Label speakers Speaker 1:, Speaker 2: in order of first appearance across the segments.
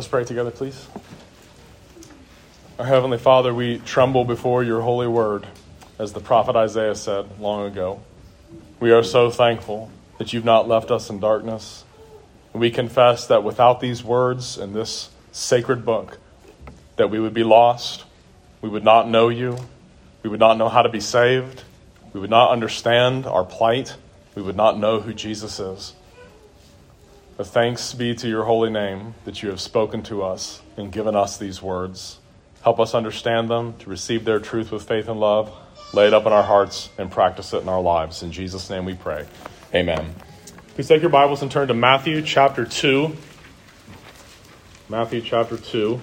Speaker 1: Let's pray together, please. Our Heavenly Father, we tremble before your holy word, as the prophet Isaiah said long ago. We are so thankful that you've not left us in darkness. We confess that without these words in this sacred book, that we would be lost, we would not know you, we would not know how to be saved, we would not understand our plight, we would not know who Jesus is. But thanks be to your holy name that you have spoken to us and given us these words. Help us understand them, to receive their truth with faith and love, lay it up in our hearts, and practice it in our lives. In Jesus' name we pray. Amen. Please take your Bibles and turn to Matthew chapter 2. Matthew chapter 2,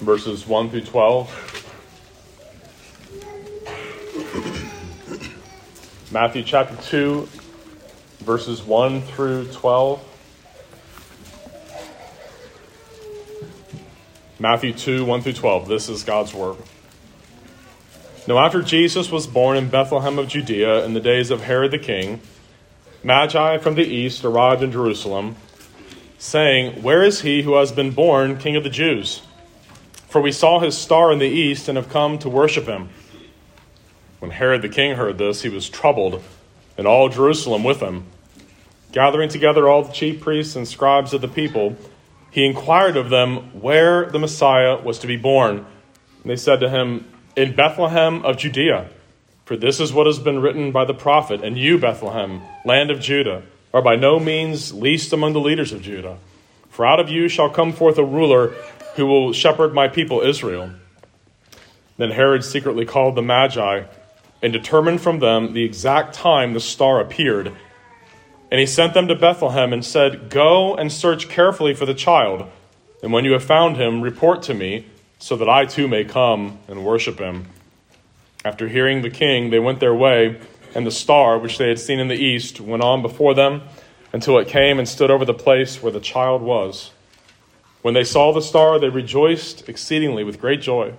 Speaker 1: verses 1 through 12. Matthew chapter 2, verses 1 through 12. Matthew 2, 1 through 12. This is God's Word. Now, after Jesus was born in Bethlehem of Judea in the days of Herod the king, Magi from the east arrived in Jerusalem, saying, Where is he who has been born King of the Jews? For we saw his star in the east and have come to worship him. When Herod the king heard this, he was troubled, and all Jerusalem with him. Gathering together all the chief priests and scribes of the people, he inquired of them where the Messiah was to be born. And they said to him, In Bethlehem of Judea. For this is what has been written by the prophet, And you, Bethlehem, land of Judah, are by no means least among the leaders of Judah. For out of you shall come forth a ruler who will shepherd my people Israel. Then Herod secretly called the Magi and determined from them the exact time the star appeared. And he sent them to Bethlehem and said, Go and search carefully for the child, and when you have found him, report to me, so that I too may come and worship him. After hearing the king, they went their way, and the star, which they had seen in the east, went on before them until it came and stood over the place where the child was. When they saw the star, they rejoiced exceedingly with great joy.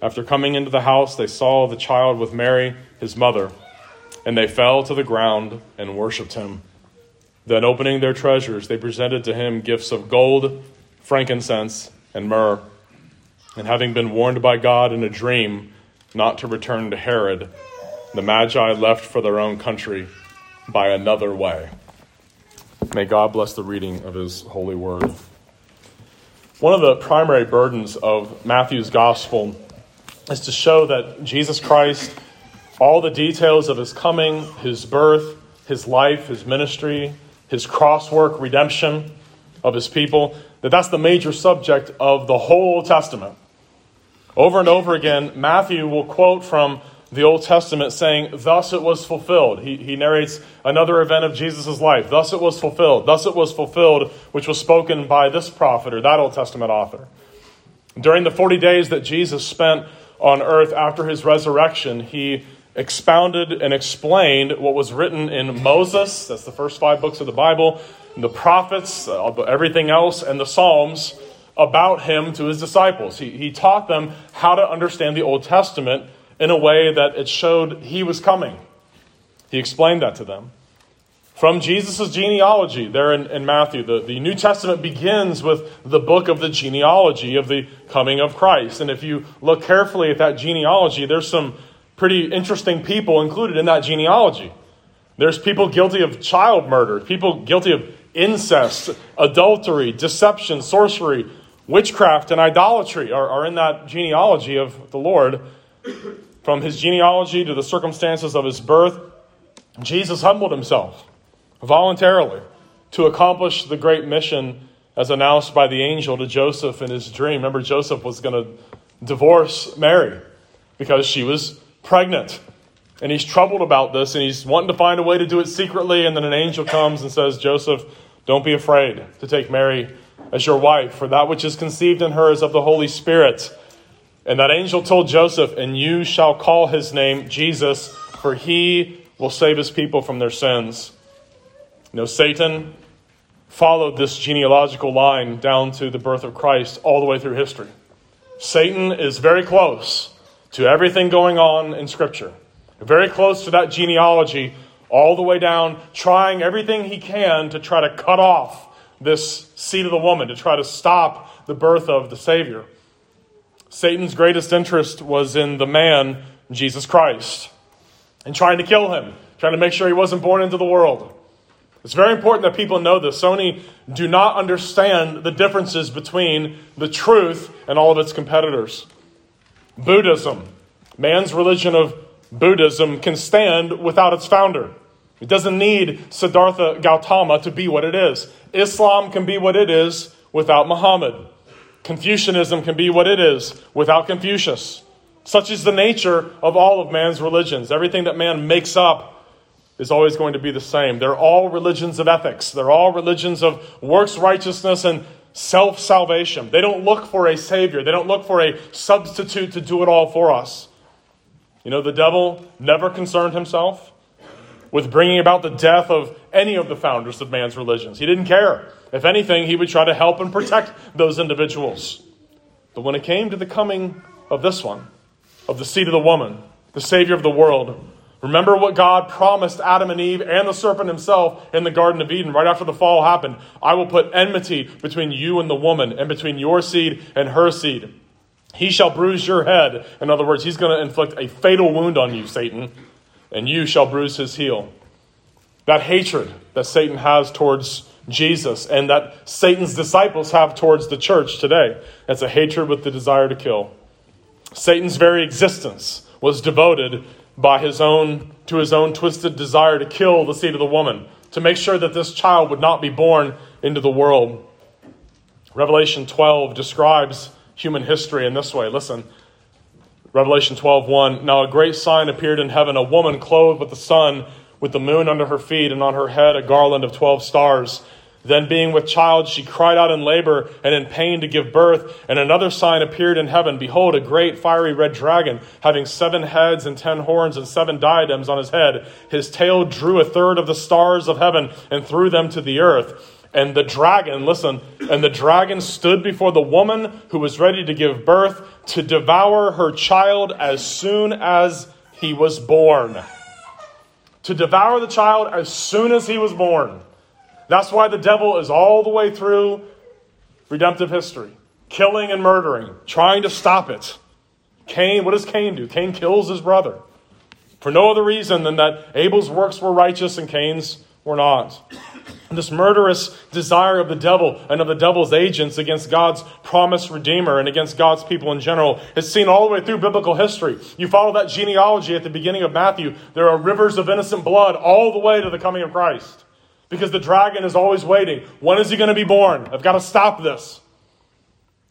Speaker 1: After coming into the house, they saw the child with Mary, his mother, and they fell to the ground and worshipped him. Then, opening their treasures, they presented to him gifts of gold, frankincense, and myrrh. And having been warned by God in a dream not to return to Herod, the Magi left for their own country by another way. May God bless the reading of his holy word. One of the primary burdens of Matthew's gospel is to show that Jesus Christ, all the details of his coming, his birth, his life, his ministry, his crosswork redemption of his people, that that's the major subject of the whole Old Testament. Over and over again, Matthew will quote from the Old Testament saying, Thus it was fulfilled. He, he narrates another event of Jesus' life. Thus it was fulfilled. Thus it was fulfilled, which was spoken by this prophet or that Old Testament author. During the 40 days that Jesus spent on earth after his resurrection, he expounded and explained what was written in Moses, that's the first five books of the Bible, the prophets, uh, everything else, and the Psalms about him to his disciples. He, he taught them how to understand the Old Testament in a way that it showed he was coming. He explained that to them. From Jesus' genealogy, there in, in Matthew, the, the New Testament begins with the book of the genealogy of the coming of Christ. And if you look carefully at that genealogy, there's some pretty interesting people included in that genealogy. There's people guilty of child murder, people guilty of incest, adultery, deception, sorcery, witchcraft, and idolatry are, are in that genealogy of the Lord. From his genealogy to the circumstances of his birth, Jesus humbled himself voluntarily to accomplish the great mission as announced by the angel to Joseph in his dream. Remember, Joseph was going to divorce Mary because she was pregnant. And he's troubled about this and he's wanting to find a way to do it secretly. And then an angel comes and says, Joseph, don't be afraid to take Mary as your wife, for that which is conceived in her is of the Holy Spirit. And that angel told Joseph, And you shall call his name Jesus, for he will save his people from their sins. You know, Satan followed this genealogical line down to the birth of Christ all the way through history. Satan is very close to everything going on in Scripture. Very close to that genealogy, all the way down, trying everything he can to try to cut off this seed of the woman to try to stop the birth of the Savior. Satan's greatest interest was in the man, Jesus Christ, and trying to kill him, trying to make sure he wasn't born into the world. It's very important that people know this. So many do not understand the differences between the truth and all of its competitors. Buddhism, man's religion of Buddhism, can stand without its founder. It doesn't need Siddhartha Gautama to be what it is. Islam can be what it is without Muhammad. Confucianism can be what it is without Confucius. Such is the nature of all of man's religions. Everything that man makes up is always going to be the same. They're all religions of ethics, they're all religions of works righteousness and self salvation. They don't look for a savior, they don't look for a substitute to do it all for us. You know, the devil never concerned himself with bringing about the death of any of the founders of man's religions. He didn't care. If anything, he would try to help and protect those individuals. But when it came to the coming of this one, of the seed of the woman, the Savior of the world, remember what God promised Adam and Eve and the serpent himself in the Garden of Eden right after the fall happened. I will put enmity between you and the woman, and between your seed and her seed. He shall bruise your head. In other words, he's going to inflict a fatal wound on you, Satan, and you shall bruise his heel. That hatred that Satan has towards Jesus and that Satan's disciples have towards the church today. It's a hatred with the desire to kill. Satan's very existence was devoted by his own to his own twisted desire to kill the seed of the woman, to make sure that this child would not be born into the world. Revelation 12 describes human history in this way. Listen. Revelation 12:1 Now a great sign appeared in heaven, a woman clothed with the sun, with the moon under her feet, and on her head a garland of 12 stars. Then, being with child, she cried out in labor and in pain to give birth. And another sign appeared in heaven Behold, a great fiery red dragon, having seven heads and ten horns and seven diadems on his head. His tail drew a third of the stars of heaven and threw them to the earth. And the dragon, listen, and the dragon stood before the woman who was ready to give birth to devour her child as soon as he was born. To devour the child as soon as he was born. That's why the devil is all the way through redemptive history, killing and murdering, trying to stop it. Cain, what does Cain do? Cain kills his brother for no other reason than that Abel's works were righteous and Cain's were not. And this murderous desire of the devil and of the devil's agents against God's promised Redeemer and against God's people in general is seen all the way through biblical history. You follow that genealogy at the beginning of Matthew, there are rivers of innocent blood all the way to the coming of Christ. Because the dragon is always waiting. When is he going to be born? I've got to stop this.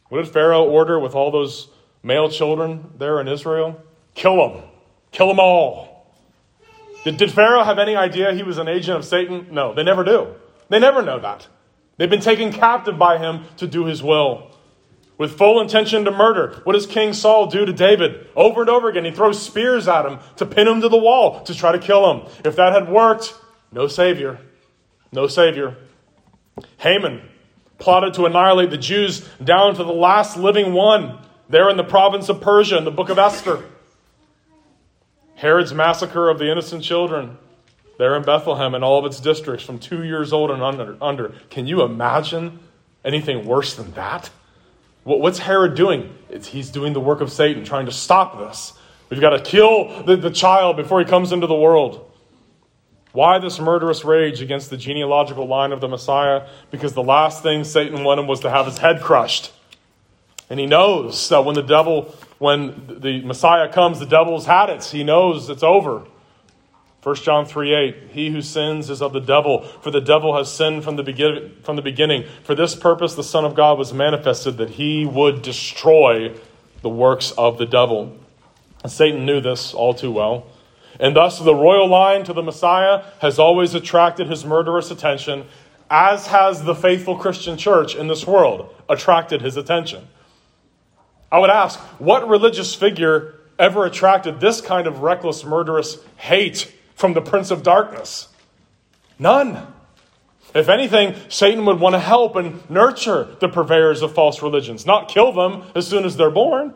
Speaker 1: What did Pharaoh order with all those male children there in Israel? Kill them. Kill them all. Did, did Pharaoh have any idea he was an agent of Satan? No, they never do. They never know that. They've been taken captive by him to do his will. With full intention to murder. What does King Saul do to David? Over and over again, he throws spears at him to pin him to the wall to try to kill him. If that had worked, no Savior. No Savior. Haman plotted to annihilate the Jews down to the last living one there in the province of Persia in the book of Esther. Herod's massacre of the innocent children there in Bethlehem and all of its districts from two years old and under. under. Can you imagine anything worse than that? What's Herod doing? It's, he's doing the work of Satan, trying to stop this. We've got to kill the, the child before he comes into the world. Why this murderous rage against the genealogical line of the Messiah? Because the last thing Satan wanted was to have his head crushed. And he knows that when the devil, when the Messiah comes, the devil's had it. He knows it's over. 1 John 3 8, he who sins is of the devil, for the devil has sinned from the, begin- from the beginning. For this purpose, the Son of God was manifested that he would destroy the works of the devil. And Satan knew this all too well. And thus, the royal line to the Messiah has always attracted his murderous attention, as has the faithful Christian church in this world attracted his attention. I would ask, what religious figure ever attracted this kind of reckless, murderous hate from the Prince of Darkness? None. If anything, Satan would want to help and nurture the purveyors of false religions, not kill them as soon as they're born.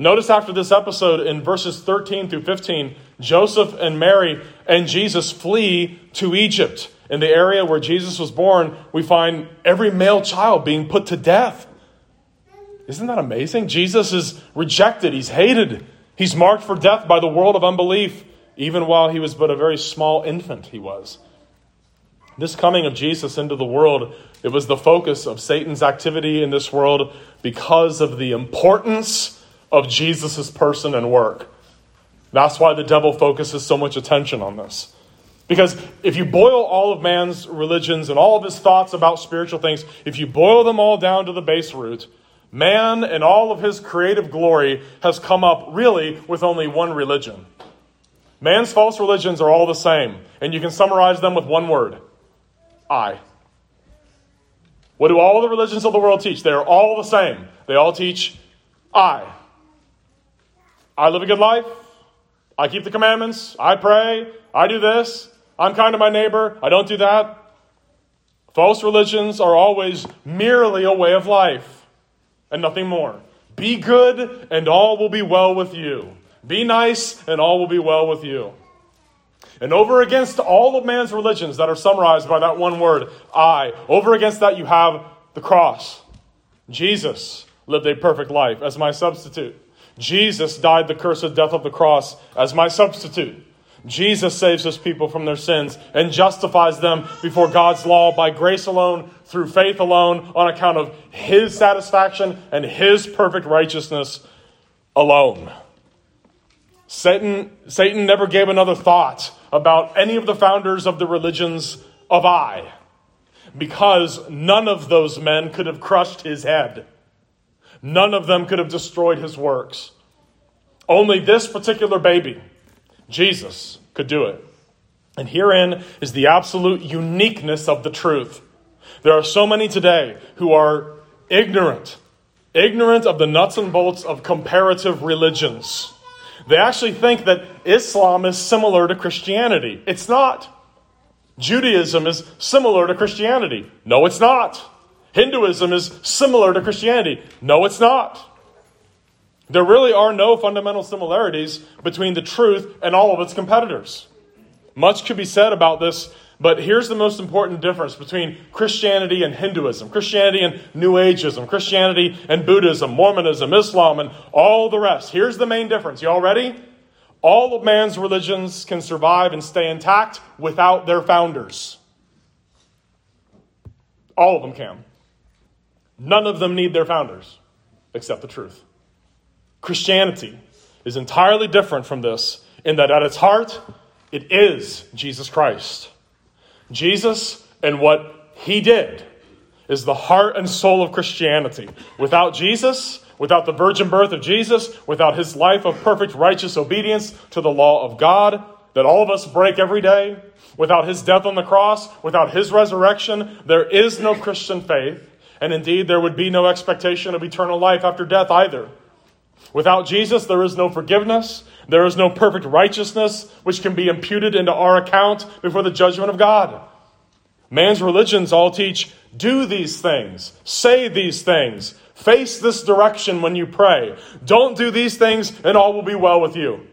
Speaker 1: Notice after this episode in verses 13 through 15, Joseph and Mary and Jesus flee to Egypt. In the area where Jesus was born, we find every male child being put to death. Isn't that amazing? Jesus is rejected, he's hated, he's marked for death by the world of unbelief, even while he was but a very small infant, he was. This coming of Jesus into the world, it was the focus of Satan's activity in this world because of the importance of Jesus' person and work. That's why the devil focuses so much attention on this. Because if you boil all of man's religions and all of his thoughts about spiritual things, if you boil them all down to the base root, man and all of his creative glory has come up really with only one religion. Man's false religions are all the same, and you can summarize them with one word I. What do all the religions of the world teach? They're all the same. They all teach I. I live a good life. I keep the commandments. I pray. I do this. I'm kind to my neighbor. I don't do that. False religions are always merely a way of life and nothing more. Be good, and all will be well with you. Be nice, and all will be well with you. And over against all of man's religions that are summarized by that one word, I, over against that you have the cross. Jesus lived a perfect life as my substitute. Jesus died the cursed death of the cross as my substitute. Jesus saves his people from their sins and justifies them before God's law by grace alone, through faith alone, on account of his satisfaction and his perfect righteousness alone. Satan, Satan never gave another thought about any of the founders of the religions of I, because none of those men could have crushed his head. None of them could have destroyed his works. Only this particular baby Jesus could do it. And herein is the absolute uniqueness of the truth. There are so many today who are ignorant, ignorant of the nuts and bolts of comparative religions. They actually think that Islam is similar to Christianity. It's not. Judaism is similar to Christianity. No, it's not. Hinduism is similar to Christianity. No, it's not. There really are no fundamental similarities between the truth and all of its competitors. Much could be said about this, but here's the most important difference between Christianity and Hinduism, Christianity and New Ageism, Christianity and Buddhism, Mormonism, Islam, and all the rest. Here's the main difference. You all ready? All of man's religions can survive and stay intact without their founders. All of them can. None of them need their founders, except the truth. Christianity is entirely different from this in that at its heart, it is Jesus Christ. Jesus and what he did is the heart and soul of Christianity. Without Jesus, without the virgin birth of Jesus, without his life of perfect righteous obedience to the law of God that all of us break every day, without his death on the cross, without his resurrection, there is no Christian faith. And indeed, there would be no expectation of eternal life after death either. Without Jesus, there is no forgiveness. There is no perfect righteousness which can be imputed into our account before the judgment of God. Man's religions all teach do these things, say these things, face this direction when you pray. Don't do these things, and all will be well with you.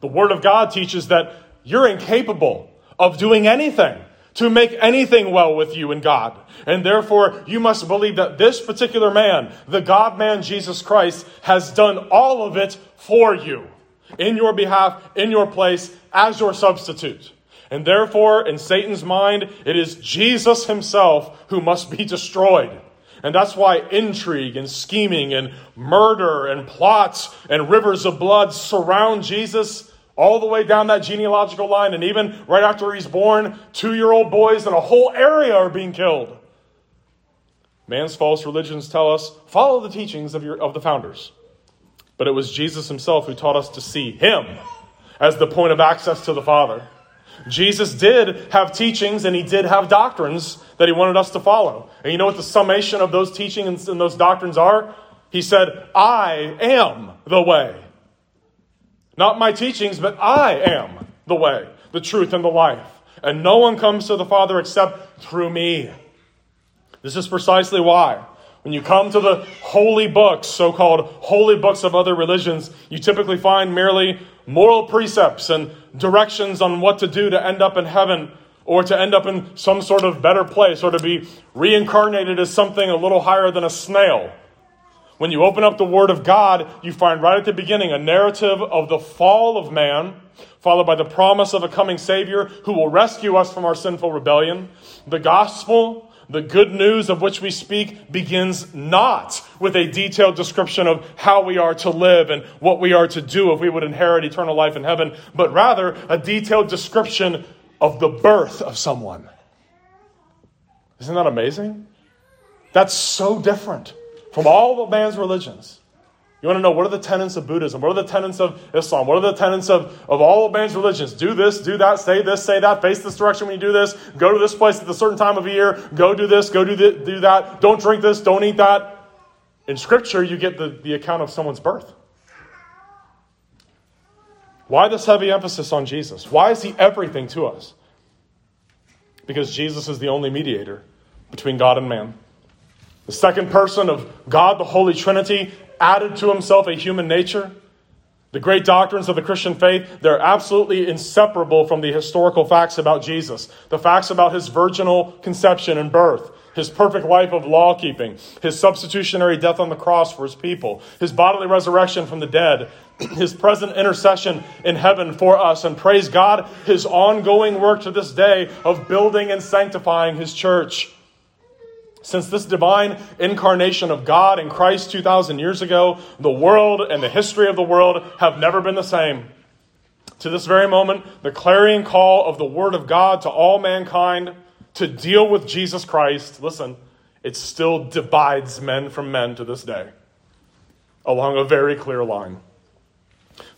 Speaker 1: The Word of God teaches that you're incapable of doing anything to make anything well with you in God. And therefore, you must believe that this particular man, the God man Jesus Christ, has done all of it for you, in your behalf, in your place, as your substitute. And therefore, in Satan's mind, it is Jesus himself who must be destroyed. And that's why intrigue and scheming and murder and plots and rivers of blood surround Jesus all the way down that genealogical line. And even right after he's born, two year old boys in a whole area are being killed. Man's false religions tell us follow the teachings of, your, of the founders. But it was Jesus himself who taught us to see him as the point of access to the Father. Jesus did have teachings and he did have doctrines that he wanted us to follow. And you know what the summation of those teachings and those doctrines are? He said, I am the way. Not my teachings, but I am the way, the truth, and the life. And no one comes to the Father except through me. This is precisely why. When you come to the holy books, so called holy books of other religions, you typically find merely moral precepts and directions on what to do to end up in heaven or to end up in some sort of better place or to be reincarnated as something a little higher than a snail. When you open up the Word of God, you find right at the beginning a narrative of the fall of man, followed by the promise of a coming Savior who will rescue us from our sinful rebellion. The gospel, the good news of which we speak, begins not with a detailed description of how we are to live and what we are to do if we would inherit eternal life in heaven, but rather a detailed description of the birth of someone. Isn't that amazing? That's so different from all of man's religions. You want to know what are the tenets of Buddhism? What are the tenets of Islam? What are the tenets of, of all of man's religions? Do this, do that, say this, say that, face this direction when you do this, go to this place at a certain time of year, go do this, go do, th- do that, don't drink this, don't eat that. In Scripture, you get the, the account of someone's birth. Why this heavy emphasis on Jesus? Why is he everything to us? Because Jesus is the only mediator between God and man. The second person of God, the Holy Trinity, added to himself a human nature. The great doctrines of the Christian faith, they're absolutely inseparable from the historical facts about Jesus. The facts about his virginal conception and birth, his perfect life of law keeping, his substitutionary death on the cross for his people, his bodily resurrection from the dead, his present intercession in heaven for us, and praise God, his ongoing work to this day of building and sanctifying his church. Since this divine incarnation of God in Christ 2,000 years ago, the world and the history of the world have never been the same. To this very moment, the clarion call of the Word of God to all mankind to deal with Jesus Christ, listen, it still divides men from men to this day along a very clear line.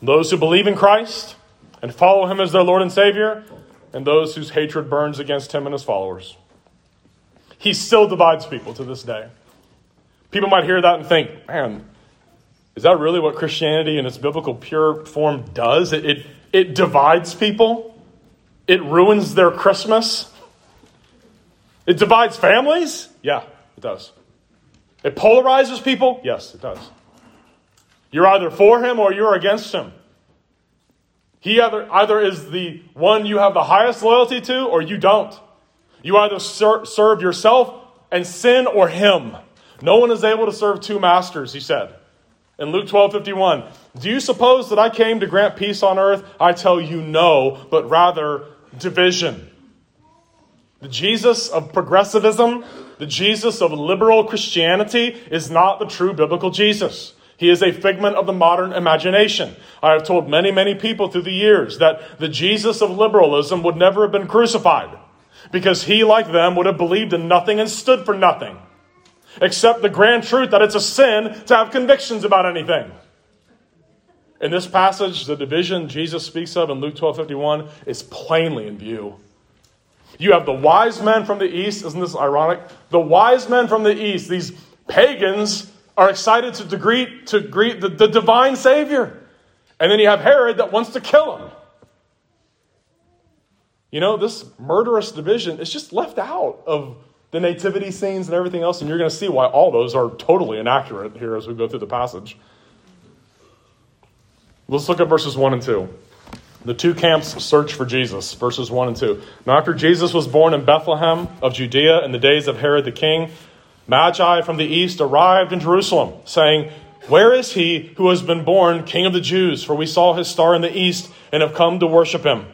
Speaker 1: Those who believe in Christ and follow Him as their Lord and Savior, and those whose hatred burns against Him and His followers. He still divides people to this day. People might hear that and think, man, is that really what Christianity in its biblical pure form does? It, it, it divides people, it ruins their Christmas, it divides families? Yeah, it does. It polarizes people? Yes, it does. You're either for him or you're against him. He either, either is the one you have the highest loyalty to or you don't. You either ser- serve yourself and sin or him. No one is able to serve two masters, he said. In Luke 12 51, do you suppose that I came to grant peace on earth? I tell you no, but rather division. The Jesus of progressivism, the Jesus of liberal Christianity, is not the true biblical Jesus. He is a figment of the modern imagination. I have told many, many people through the years that the Jesus of liberalism would never have been crucified because he, like them, would have believed in nothing and stood for nothing, except the grand truth that it's a sin to have convictions about anything. In this passage, the division Jesus speaks of in Luke 12 51 is plainly in view. You have the wise men from the east, isn't this ironic? The wise men from the east, these pagans, are excited to greet, to greet the, the divine Savior. And then you have Herod that wants to kill him. You know, this murderous division is just left out of the nativity scenes and everything else, and you're going to see why all those are totally inaccurate here as we go through the passage. Let's look at verses 1 and 2. The two camps search for Jesus, verses 1 and 2. Now, after Jesus was born in Bethlehem of Judea in the days of Herod the king, Magi from the east arrived in Jerusalem, saying, Where is he who has been born king of the Jews? For we saw his star in the east and have come to worship him.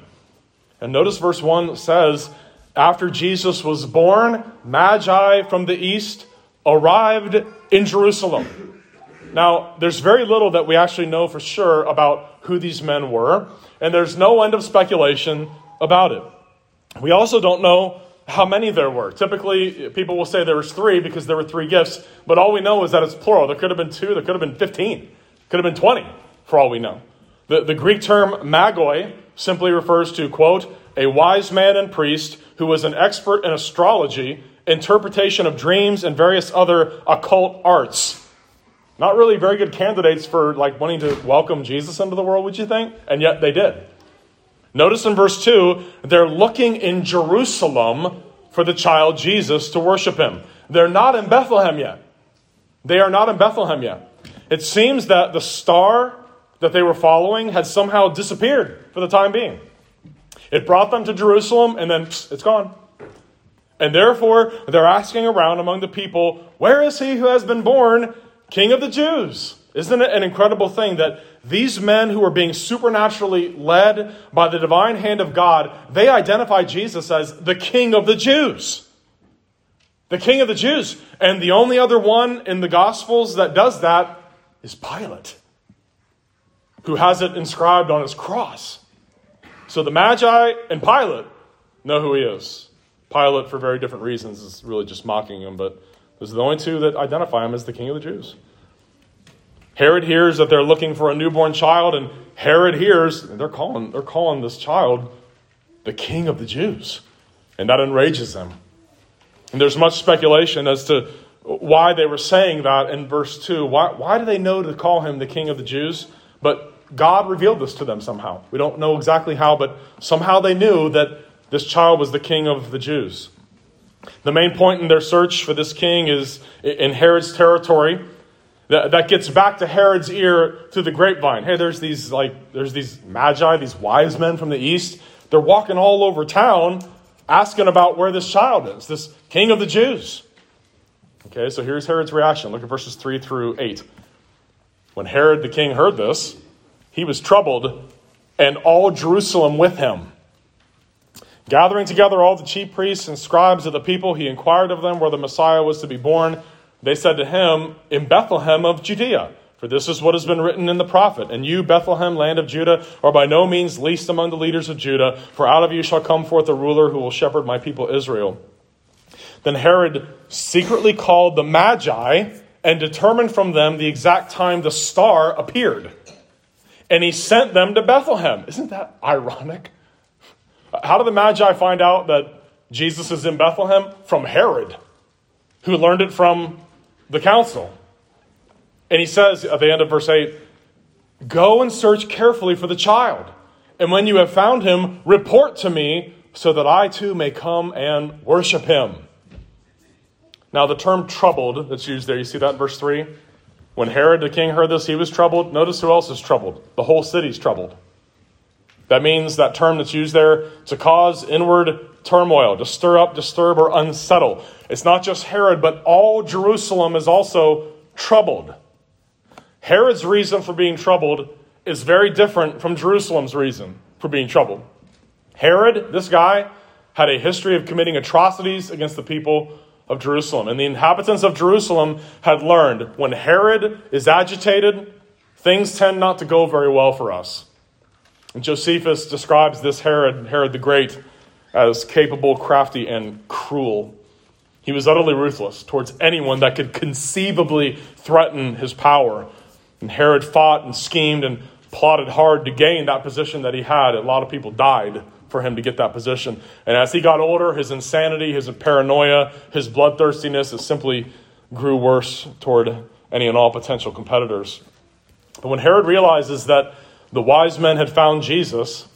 Speaker 1: And notice verse 1 says, After Jesus was born, Magi from the east arrived in Jerusalem. Now, there's very little that we actually know for sure about who these men were, and there's no end of speculation about it. We also don't know how many there were. Typically, people will say there was three because there were three gifts, but all we know is that it's plural. There could have been two, there could have been 15, could have been 20, for all we know. The, the Greek term magoi simply refers to, quote, a wise man and priest who was an expert in astrology, interpretation of dreams, and various other occult arts. Not really very good candidates for like wanting to welcome Jesus into the world, would you think? And yet they did. Notice in verse 2, they're looking in Jerusalem for the child Jesus to worship him. They're not in Bethlehem yet. They are not in Bethlehem yet. It seems that the star that they were following had somehow disappeared for the time being. It brought them to Jerusalem, and then it's gone. And therefore, they're asking around among the people, Where is he who has been born King of the Jews? Isn't it an incredible thing that these men who are being supernaturally led by the divine hand of God, they identify Jesus as the King of the Jews? The King of the Jews. And the only other one in the Gospels that does that is Pilate, who has it inscribed on his cross. So the Magi and Pilate know who he is. Pilate, for very different reasons, is really just mocking him, but those are the only two that identify him as the king of the Jews. Herod hears that they're looking for a newborn child, and Herod hears they're calling, they're calling this child the king of the Jews. And that enrages them. And there's much speculation as to why they were saying that in verse 2. Why, why do they know to call him the king of the Jews? But God revealed this to them somehow. We don't know exactly how, but somehow they knew that this child was the king of the Jews. The main point in their search for this king is in Herod's territory. That, that gets back to Herod's ear through the grapevine. Hey, there's these like there's these magi, these wise men from the east. They're walking all over town asking about where this child is, this king of the Jews. Okay, so here's Herod's reaction. Look at verses 3 through 8. When Herod the king heard this, he was troubled, and all Jerusalem with him. Gathering together all the chief priests and scribes of the people, he inquired of them where the Messiah was to be born. They said to him, In Bethlehem of Judea. For this is what has been written in the prophet. And you, Bethlehem, land of Judah, are by no means least among the leaders of Judah, for out of you shall come forth a ruler who will shepherd my people Israel. Then Herod secretly called the Magi and determined from them the exact time the star appeared. And he sent them to Bethlehem. Isn't that ironic? How did the Magi find out that Jesus is in Bethlehem? From Herod, who learned it from the council. And he says at the end of verse 8, Go and search carefully for the child. And when you have found him, report to me so that I too may come and worship him. Now, the term troubled that's used there, you see that in verse 3? When Herod the king heard this, he was troubled. Notice who else is troubled. The whole city's troubled. That means that term that's used there to cause inward turmoil, to stir up, disturb, or unsettle. It's not just Herod, but all Jerusalem is also troubled. Herod's reason for being troubled is very different from Jerusalem's reason for being troubled. Herod, this guy, had a history of committing atrocities against the people of Jerusalem. And the inhabitants of Jerusalem had learned when Herod is agitated, things tend not to go very well for us. And Josephus describes this Herod, Herod the Great, as capable, crafty, and cruel. He was utterly ruthless towards anyone that could conceivably threaten his power. And Herod fought and schemed and plotted hard to gain that position that he had. A lot of people died for him to get that position. And as he got older, his insanity, his paranoia, his bloodthirstiness, it simply grew worse toward any and all potential competitors. But when Herod realizes that the wise men had found Jesus,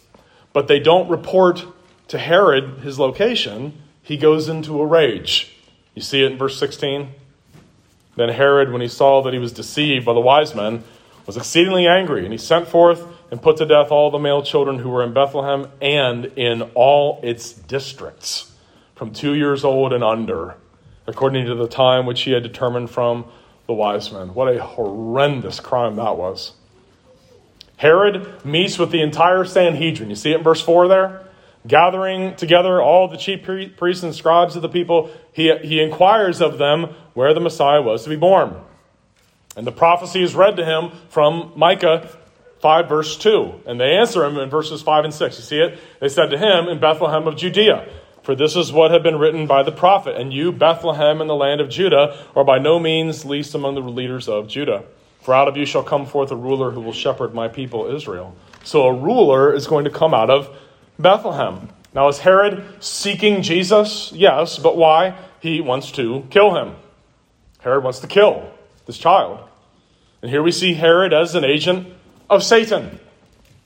Speaker 1: but they don't report to Herod his location, he goes into a rage. You see it in verse 16? Then Herod, when he saw that he was deceived by the wise men, was exceedingly angry, and he sent forth and put to death all the male children who were in Bethlehem and in all its districts, from two years old and under, according to the time which he had determined from the wise men. What a horrendous crime that was. Herod meets with the entire Sanhedrin. You see it in verse 4 there? Gathering together all the chief priests and scribes of the people, he, he inquires of them where the Messiah was to be born. And the prophecy is read to him from Micah 5, verse 2. And they answer him in verses 5 and 6. You see it? They said to him, In Bethlehem of Judea. For this is what had been written by the prophet. And you, Bethlehem, in the land of Judah, are by no means least among the leaders of Judah. For out of you shall come forth a ruler who will shepherd my people Israel. So a ruler is going to come out of Bethlehem. Now, is Herod seeking Jesus? Yes, but why? He wants to kill him. Herod wants to kill this child. And here we see Herod as an agent of Satan.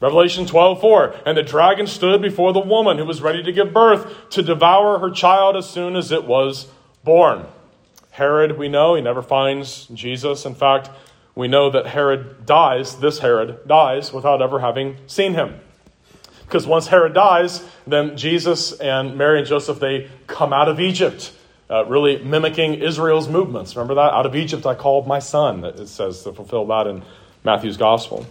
Speaker 1: Revelation 12, 4. And the dragon stood before the woman who was ready to give birth to devour her child as soon as it was born. Herod, we know, he never finds Jesus. In fact, we know that Herod dies, this Herod dies, without ever having seen him. Because once Herod dies, then Jesus and Mary and Joseph, they come out of Egypt, uh, really mimicking Israel's movements. Remember that? Out of Egypt I called my son, it says to fulfill that in Matthew's gospel.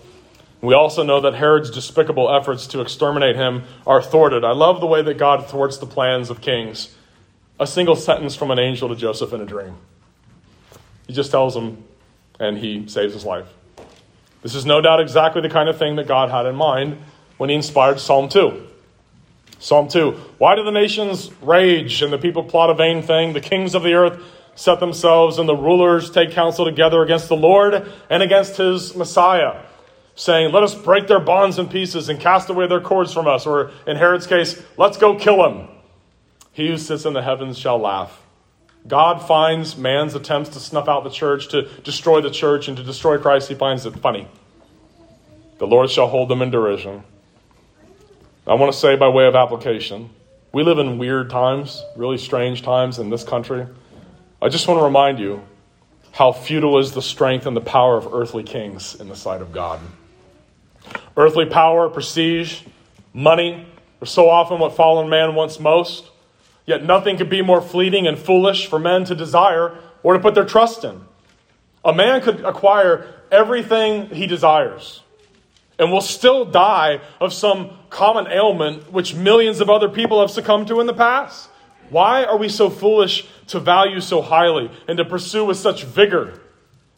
Speaker 1: We also know that Herod's despicable efforts to exterminate him are thwarted. I love the way that God thwarts the plans of kings. A single sentence from an angel to Joseph in a dream. He just tells him, and he saves his life. This is no doubt exactly the kind of thing that God had in mind when he inspired Psalm 2. Psalm 2 Why do the nations rage and the people plot a vain thing? The kings of the earth set themselves and the rulers take counsel together against the Lord and against his Messiah saying, Let us break their bonds in pieces and cast away their cords from us. Or in Herod's case, let's go kill him. He who sits in the heavens shall laugh. God finds man's attempts to snuff out the church, to destroy the church, and to destroy Christ, he finds it funny. The Lord shall hold them in derision. I want to say, by way of application, we live in weird times, really strange times in this country. I just want to remind you how futile is the strength and the power of earthly kings in the sight of God. Earthly power, prestige, money are so often what fallen man wants most. Yet nothing could be more fleeting and foolish for men to desire or to put their trust in. A man could acquire everything he desires and will still die of some common ailment which millions of other people have succumbed to in the past. Why are we so foolish to value so highly and to pursue with such vigor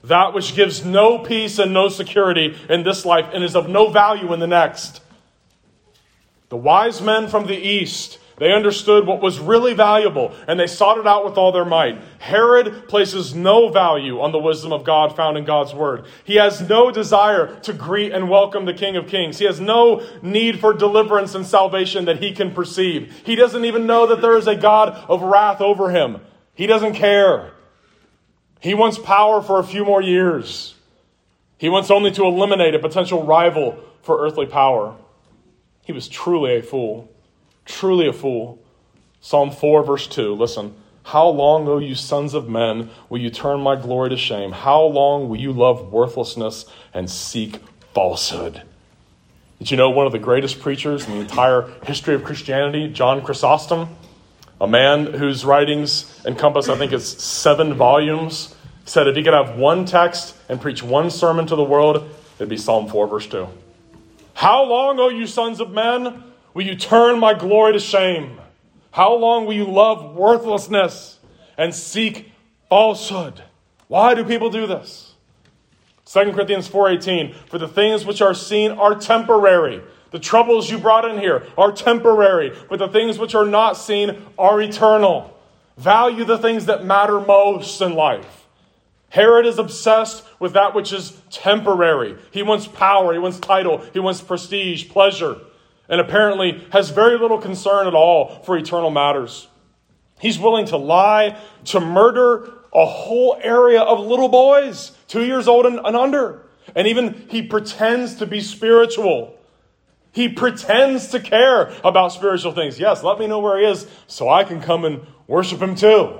Speaker 1: that which gives no peace and no security in this life and is of no value in the next. The wise men from the east, they understood what was really valuable and they sought it out with all their might. Herod places no value on the wisdom of God found in God's word. He has no desire to greet and welcome the King of Kings. He has no need for deliverance and salvation that he can perceive. He doesn't even know that there is a God of wrath over him. He doesn't care. He wants power for a few more years. He wants only to eliminate a potential rival for earthly power. He was truly a fool. Truly a fool. Psalm 4, verse 2. Listen. How long, O you sons of men, will you turn my glory to shame? How long will you love worthlessness and seek falsehood? Did you know one of the greatest preachers in the entire history of Christianity, John Chrysostom, a man whose writings encompass, I think it's seven volumes, said if he could have one text and preach one sermon to the world, it'd be Psalm 4, verse 2. How long, O you sons of men, will you turn my glory to shame? How long will you love worthlessness and seek falsehood? Why do people do this? 2 Corinthians 4:18 For the things which are seen are temporary. The troubles you brought in here are temporary, but the things which are not seen are eternal. Value the things that matter most in life. Herod is obsessed with that which is temporary. He wants power, he wants title, he wants prestige, pleasure, and apparently has very little concern at all for eternal matters. He's willing to lie, to murder a whole area of little boys, two years old and, and under. And even he pretends to be spiritual. He pretends to care about spiritual things. Yes, let me know where he is so I can come and worship him too.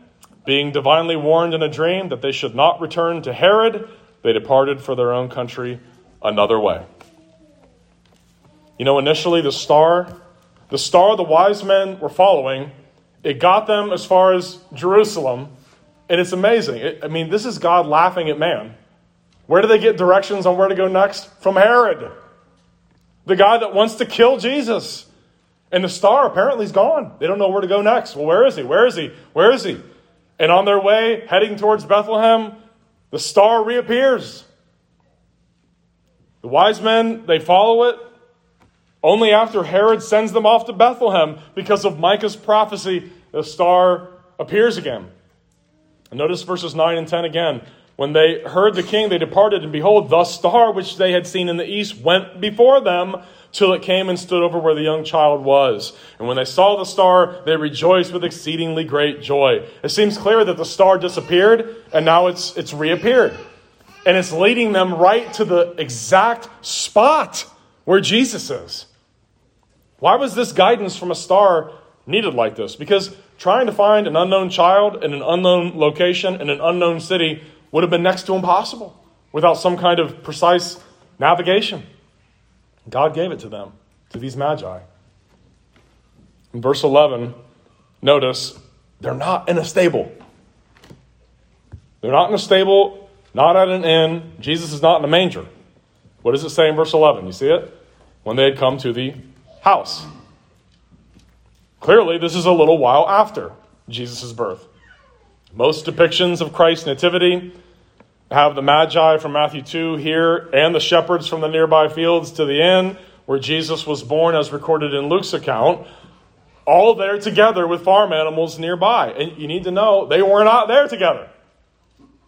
Speaker 1: being divinely warned in a dream that they should not return to Herod, they departed for their own country another way. You know, initially the star, the star the wise men were following, it got them as far as Jerusalem, and it's amazing. It, I mean, this is God laughing at man. Where do they get directions on where to go next? From Herod, the guy that wants to kill Jesus. And the star apparently is gone. They don't know where to go next. Well, where is he? Where is he? Where is he? And on their way, heading towards Bethlehem, the star reappears. The wise men, they follow it only after Herod sends them off to Bethlehem because of Micah's prophecy, the star appears again. And notice verses 9 and 10 again. When they heard the king, they departed, and behold, the star which they had seen in the east went before them till it came and stood over where the young child was. And when they saw the star, they rejoiced with exceedingly great joy. It seems clear that the star disappeared, and now it's, it's reappeared. And it's leading them right to the exact spot where Jesus is. Why was this guidance from a star needed like this? Because trying to find an unknown child in an unknown location in an unknown city would have been next to impossible without some kind of precise navigation. God gave it to them, to these magi. In verse 11, notice they're not in a stable. They're not in a stable, not at an inn. Jesus is not in a manger. What does it say in verse 11? You see it? When they had come to the house. Clearly, this is a little while after Jesus' birth. Most depictions of Christ's nativity have the Magi from Matthew 2 here and the shepherds from the nearby fields to the inn where Jesus was born, as recorded in Luke's account, all there together with farm animals nearby. And you need to know they were not there together.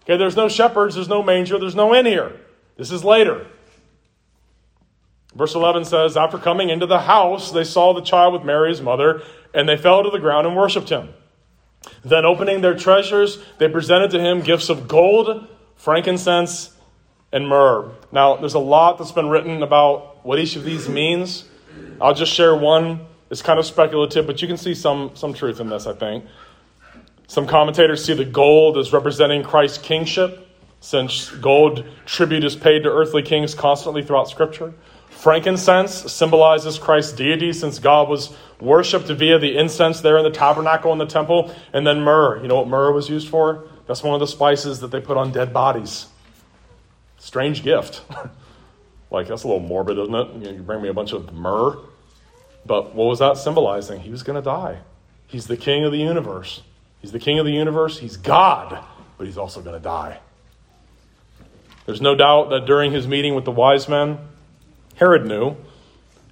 Speaker 1: Okay, there's no shepherds, there's no manger, there's no inn here. This is later. Verse 11 says, After coming into the house, they saw the child with Mary's mother, and they fell to the ground and worshiped him. Then, opening their treasures, they presented to him gifts of gold, frankincense, and myrrh. Now, there's a lot that's been written about what each of these means. I'll just share one. It's kind of speculative, but you can see some, some truth in this, I think. Some commentators see the gold as representing Christ's kingship, since gold tribute is paid to earthly kings constantly throughout Scripture. Frankincense symbolizes Christ's deity since God was worshipped via the incense there in the tabernacle in the temple. And then myrrh. You know what myrrh was used for? That's one of the spices that they put on dead bodies. Strange gift. like, that's a little morbid, isn't it? You, know, you bring me a bunch of myrrh. But what was that symbolizing? He was going to die. He's the king of the universe. He's the king of the universe. He's God, but he's also going to die. There's no doubt that during his meeting with the wise men, Herod knew.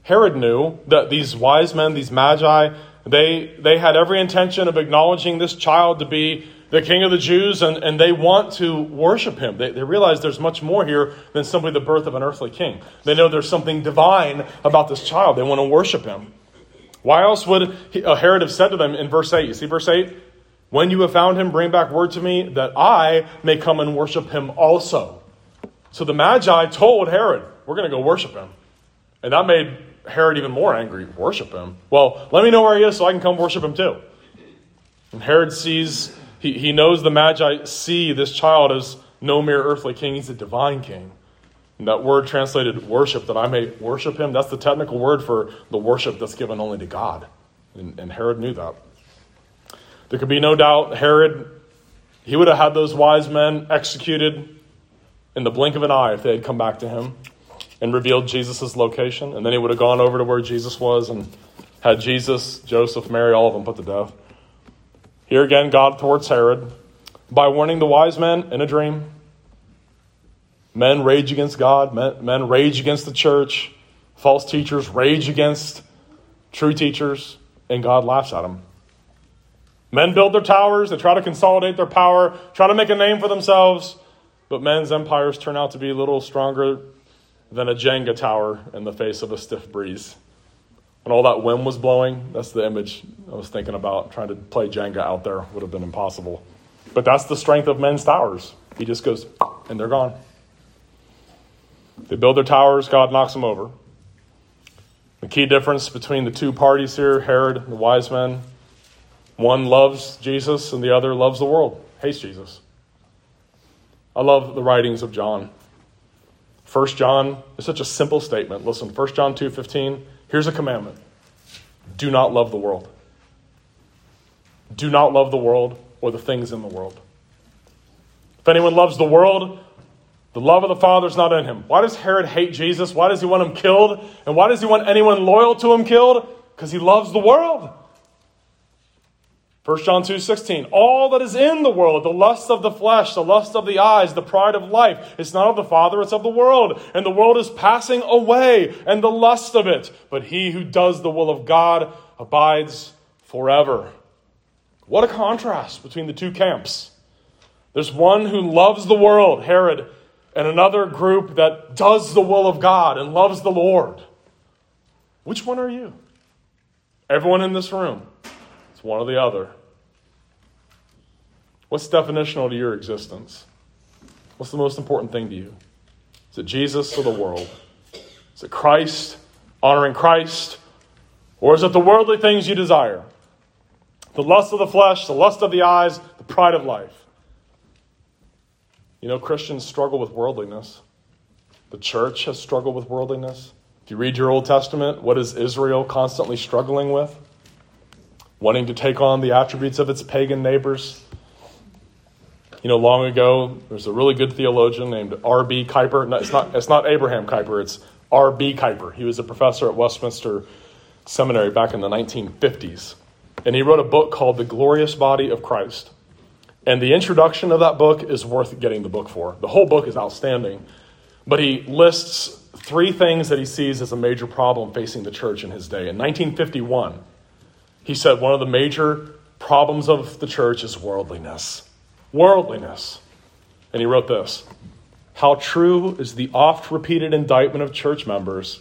Speaker 1: Herod knew that these wise men, these magi, they, they had every intention of acknowledging this child to be the king of the Jews, and, and they want to worship him. They, they realize there's much more here than simply the birth of an earthly king. They know there's something divine about this child. They want to worship him. Why else would Herod have said to them in verse 8? You see verse 8? When you have found him, bring back word to me that I may come and worship him also. So the Magi told Herod, we're going to go worship him. And that made Herod even more angry. Worship him? Well, let me know where he is so I can come worship him too. And Herod sees, he, he knows the Magi see this child as no mere earthly king, he's a divine king. And that word translated worship, that I may worship him, that's the technical word for the worship that's given only to God. And, and Herod knew that. There could be no doubt Herod, he would have had those wise men executed in the blink of an eye if they had come back to him and revealed Jesus' location. And then he would have gone over to where Jesus was and had Jesus, Joseph, Mary, all of them put to death. Here again, God thwarts Herod by warning the wise men in a dream. Men rage against God, men, men rage against the church, false teachers rage against true teachers, and God laughs at them. Men build their towers, they try to consolidate their power, try to make a name for themselves. But men's empires turn out to be a little stronger than a Jenga tower in the face of a stiff breeze. And all that wind was blowing, that's the image I was thinking about. Trying to play Jenga out there would have been impossible. But that's the strength of men's towers. He just goes, and they're gone. They build their towers, God knocks them over. The key difference between the two parties here, Herod and the wise men, one loves Jesus and the other loves the world, hates Jesus. I love the writings of John. 1 John is such a simple statement. Listen, 1 John 2:15, here's a commandment. Do not love the world. Do not love the world or the things in the world. If anyone loves the world, the love of the Father is not in him. Why does Herod hate Jesus? Why does he want him killed? And why does he want anyone loyal to him killed? Because he loves the world. 1 John 2 16, all that is in the world, the lust of the flesh, the lust of the eyes, the pride of life, it's not of the Father, it's of the world. And the world is passing away, and the lust of it. But he who does the will of God abides forever. What a contrast between the two camps. There's one who loves the world, Herod, and another group that does the will of God and loves the Lord. Which one are you? Everyone in this room. It's one or the other. What's definitional to your existence? What's the most important thing to you? Is it Jesus or the world? Is it Christ, honoring Christ? Or is it the worldly things you desire? The lust of the flesh, the lust of the eyes, the pride of life. You know, Christians struggle with worldliness. The church has struggled with worldliness. If you read your Old Testament, what is Israel constantly struggling with? Wanting to take on the attributes of its pagan neighbors. You know, long ago, there was a really good theologian named R.B. Kuiper. No, it's, not, it's not Abraham Kuyper, it's R.B. Kuiper. He was a professor at Westminster Seminary back in the 1950s. And he wrote a book called The Glorious Body of Christ. And the introduction of that book is worth getting the book for. The whole book is outstanding. But he lists three things that he sees as a major problem facing the church in his day. In 1951, he said one of the major problems of the church is worldliness. Worldliness. And he wrote this How true is the oft repeated indictment of church members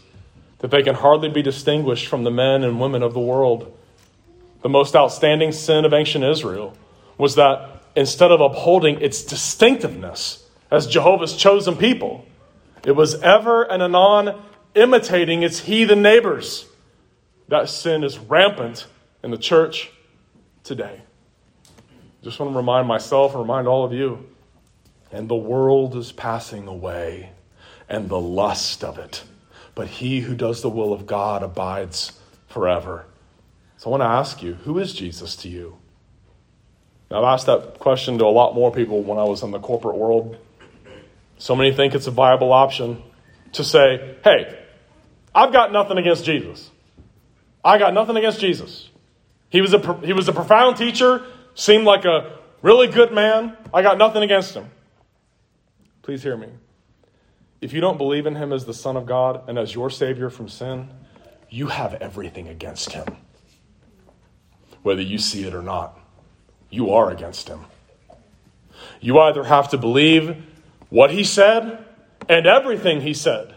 Speaker 1: that they can hardly be distinguished from the men and women of the world. The most outstanding sin of ancient Israel was that instead of upholding its distinctiveness as Jehovah's chosen people, it was ever and anon imitating its heathen neighbors. That sin is rampant in the church today. Just want to remind myself and remind all of you. And the world is passing away, and the lust of it. But he who does the will of God abides forever. So I want to ask you who is Jesus to you? Now, I've asked that question to a lot more people when I was in the corporate world. So many think it's a viable option to say, hey, I've got nothing against Jesus. I got nothing against Jesus. He was a, he was a profound teacher, seemed like a really good man. I got nothing against him. Please hear me. If you don't believe in him as the Son of God and as your Savior from sin, you have everything against him. Whether you see it or not, you are against him. You either have to believe what he said and everything he said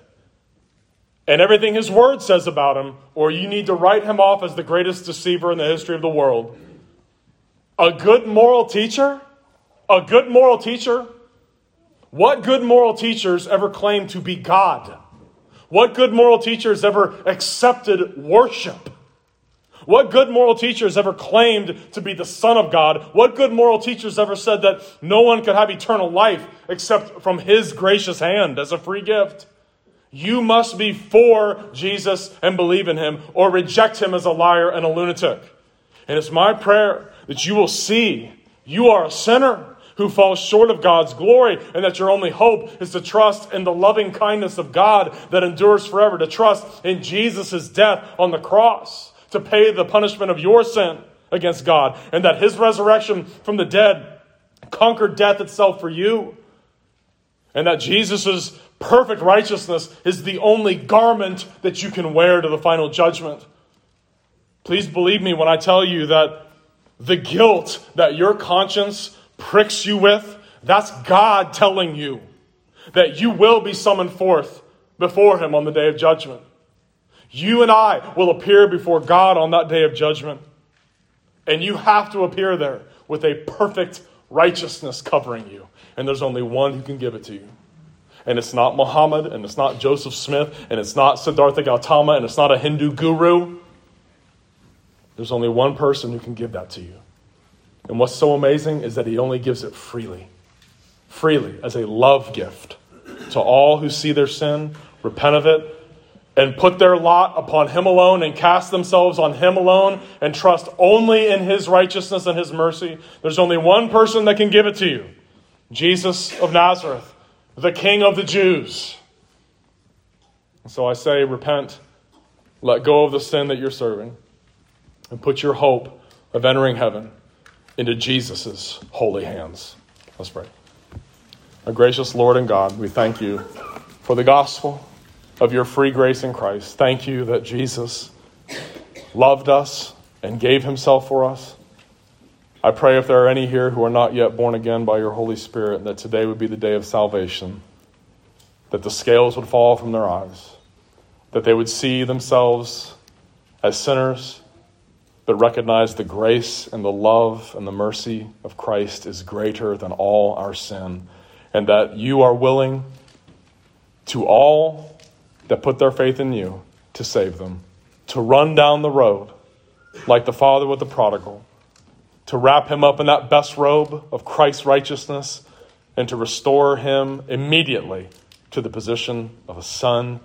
Speaker 1: and everything his word says about him, or you need to write him off as the greatest deceiver in the history of the world. A good moral teacher, a good moral teacher, what good moral teachers ever claimed to be God? What good moral teachers ever accepted worship? What good moral teachers ever claimed to be the Son of God? What good moral teachers ever said that no one could have eternal life except from His gracious hand as a free gift? You must be for Jesus and believe in Him, or reject Him as a liar and a lunatic. And it's my prayer that you will see you are a sinner who falls short of God's glory, and that your only hope is to trust in the loving kindness of God that endures forever, to trust in Jesus' death on the cross to pay the punishment of your sin against God, and that his resurrection from the dead conquered death itself for you, and that Jesus' perfect righteousness is the only garment that you can wear to the final judgment. Please believe me when I tell you that the guilt that your conscience pricks you with, that's God telling you that you will be summoned forth before Him on the day of judgment. You and I will appear before God on that day of judgment. And you have to appear there with a perfect righteousness covering you. And there's only one who can give it to you. And it's not Muhammad, and it's not Joseph Smith, and it's not Siddhartha Gautama, and it's not a Hindu guru. There's only one person who can give that to you. And what's so amazing is that he only gives it freely, freely, as a love gift to all who see their sin, repent of it, and put their lot upon Him alone and cast themselves on Him alone and trust only in His righteousness and His mercy, there's only one person that can give it to you Jesus of Nazareth, the King of the Jews. So I say, repent, let go of the sin that you're serving, and put your hope of entering heaven into Jesus' holy hands. Let's pray. Our gracious Lord and God, we thank you for the gospel of your free grace in Christ. Thank you that Jesus loved us and gave himself for us. I pray if there are any here who are not yet born again by your Holy Spirit, that today would be the day of salvation, that the scales would fall from their eyes, that they would see themselves as sinners, but recognize the grace and the love and the mercy of Christ is greater than all our sin, and that you are willing to all that put their faith in you to save them, to run down the road like the father with the prodigal, to wrap him up in that best robe of Christ's righteousness, and to restore him immediately to the position of a son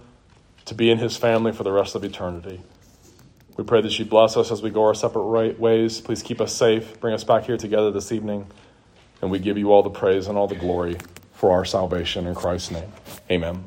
Speaker 1: to be in his family for the rest of eternity. We pray that you bless us as we go our separate ways. Please keep us safe. Bring us back here together this evening. And we give you all the praise and all the glory for our salvation in Christ's name. Amen.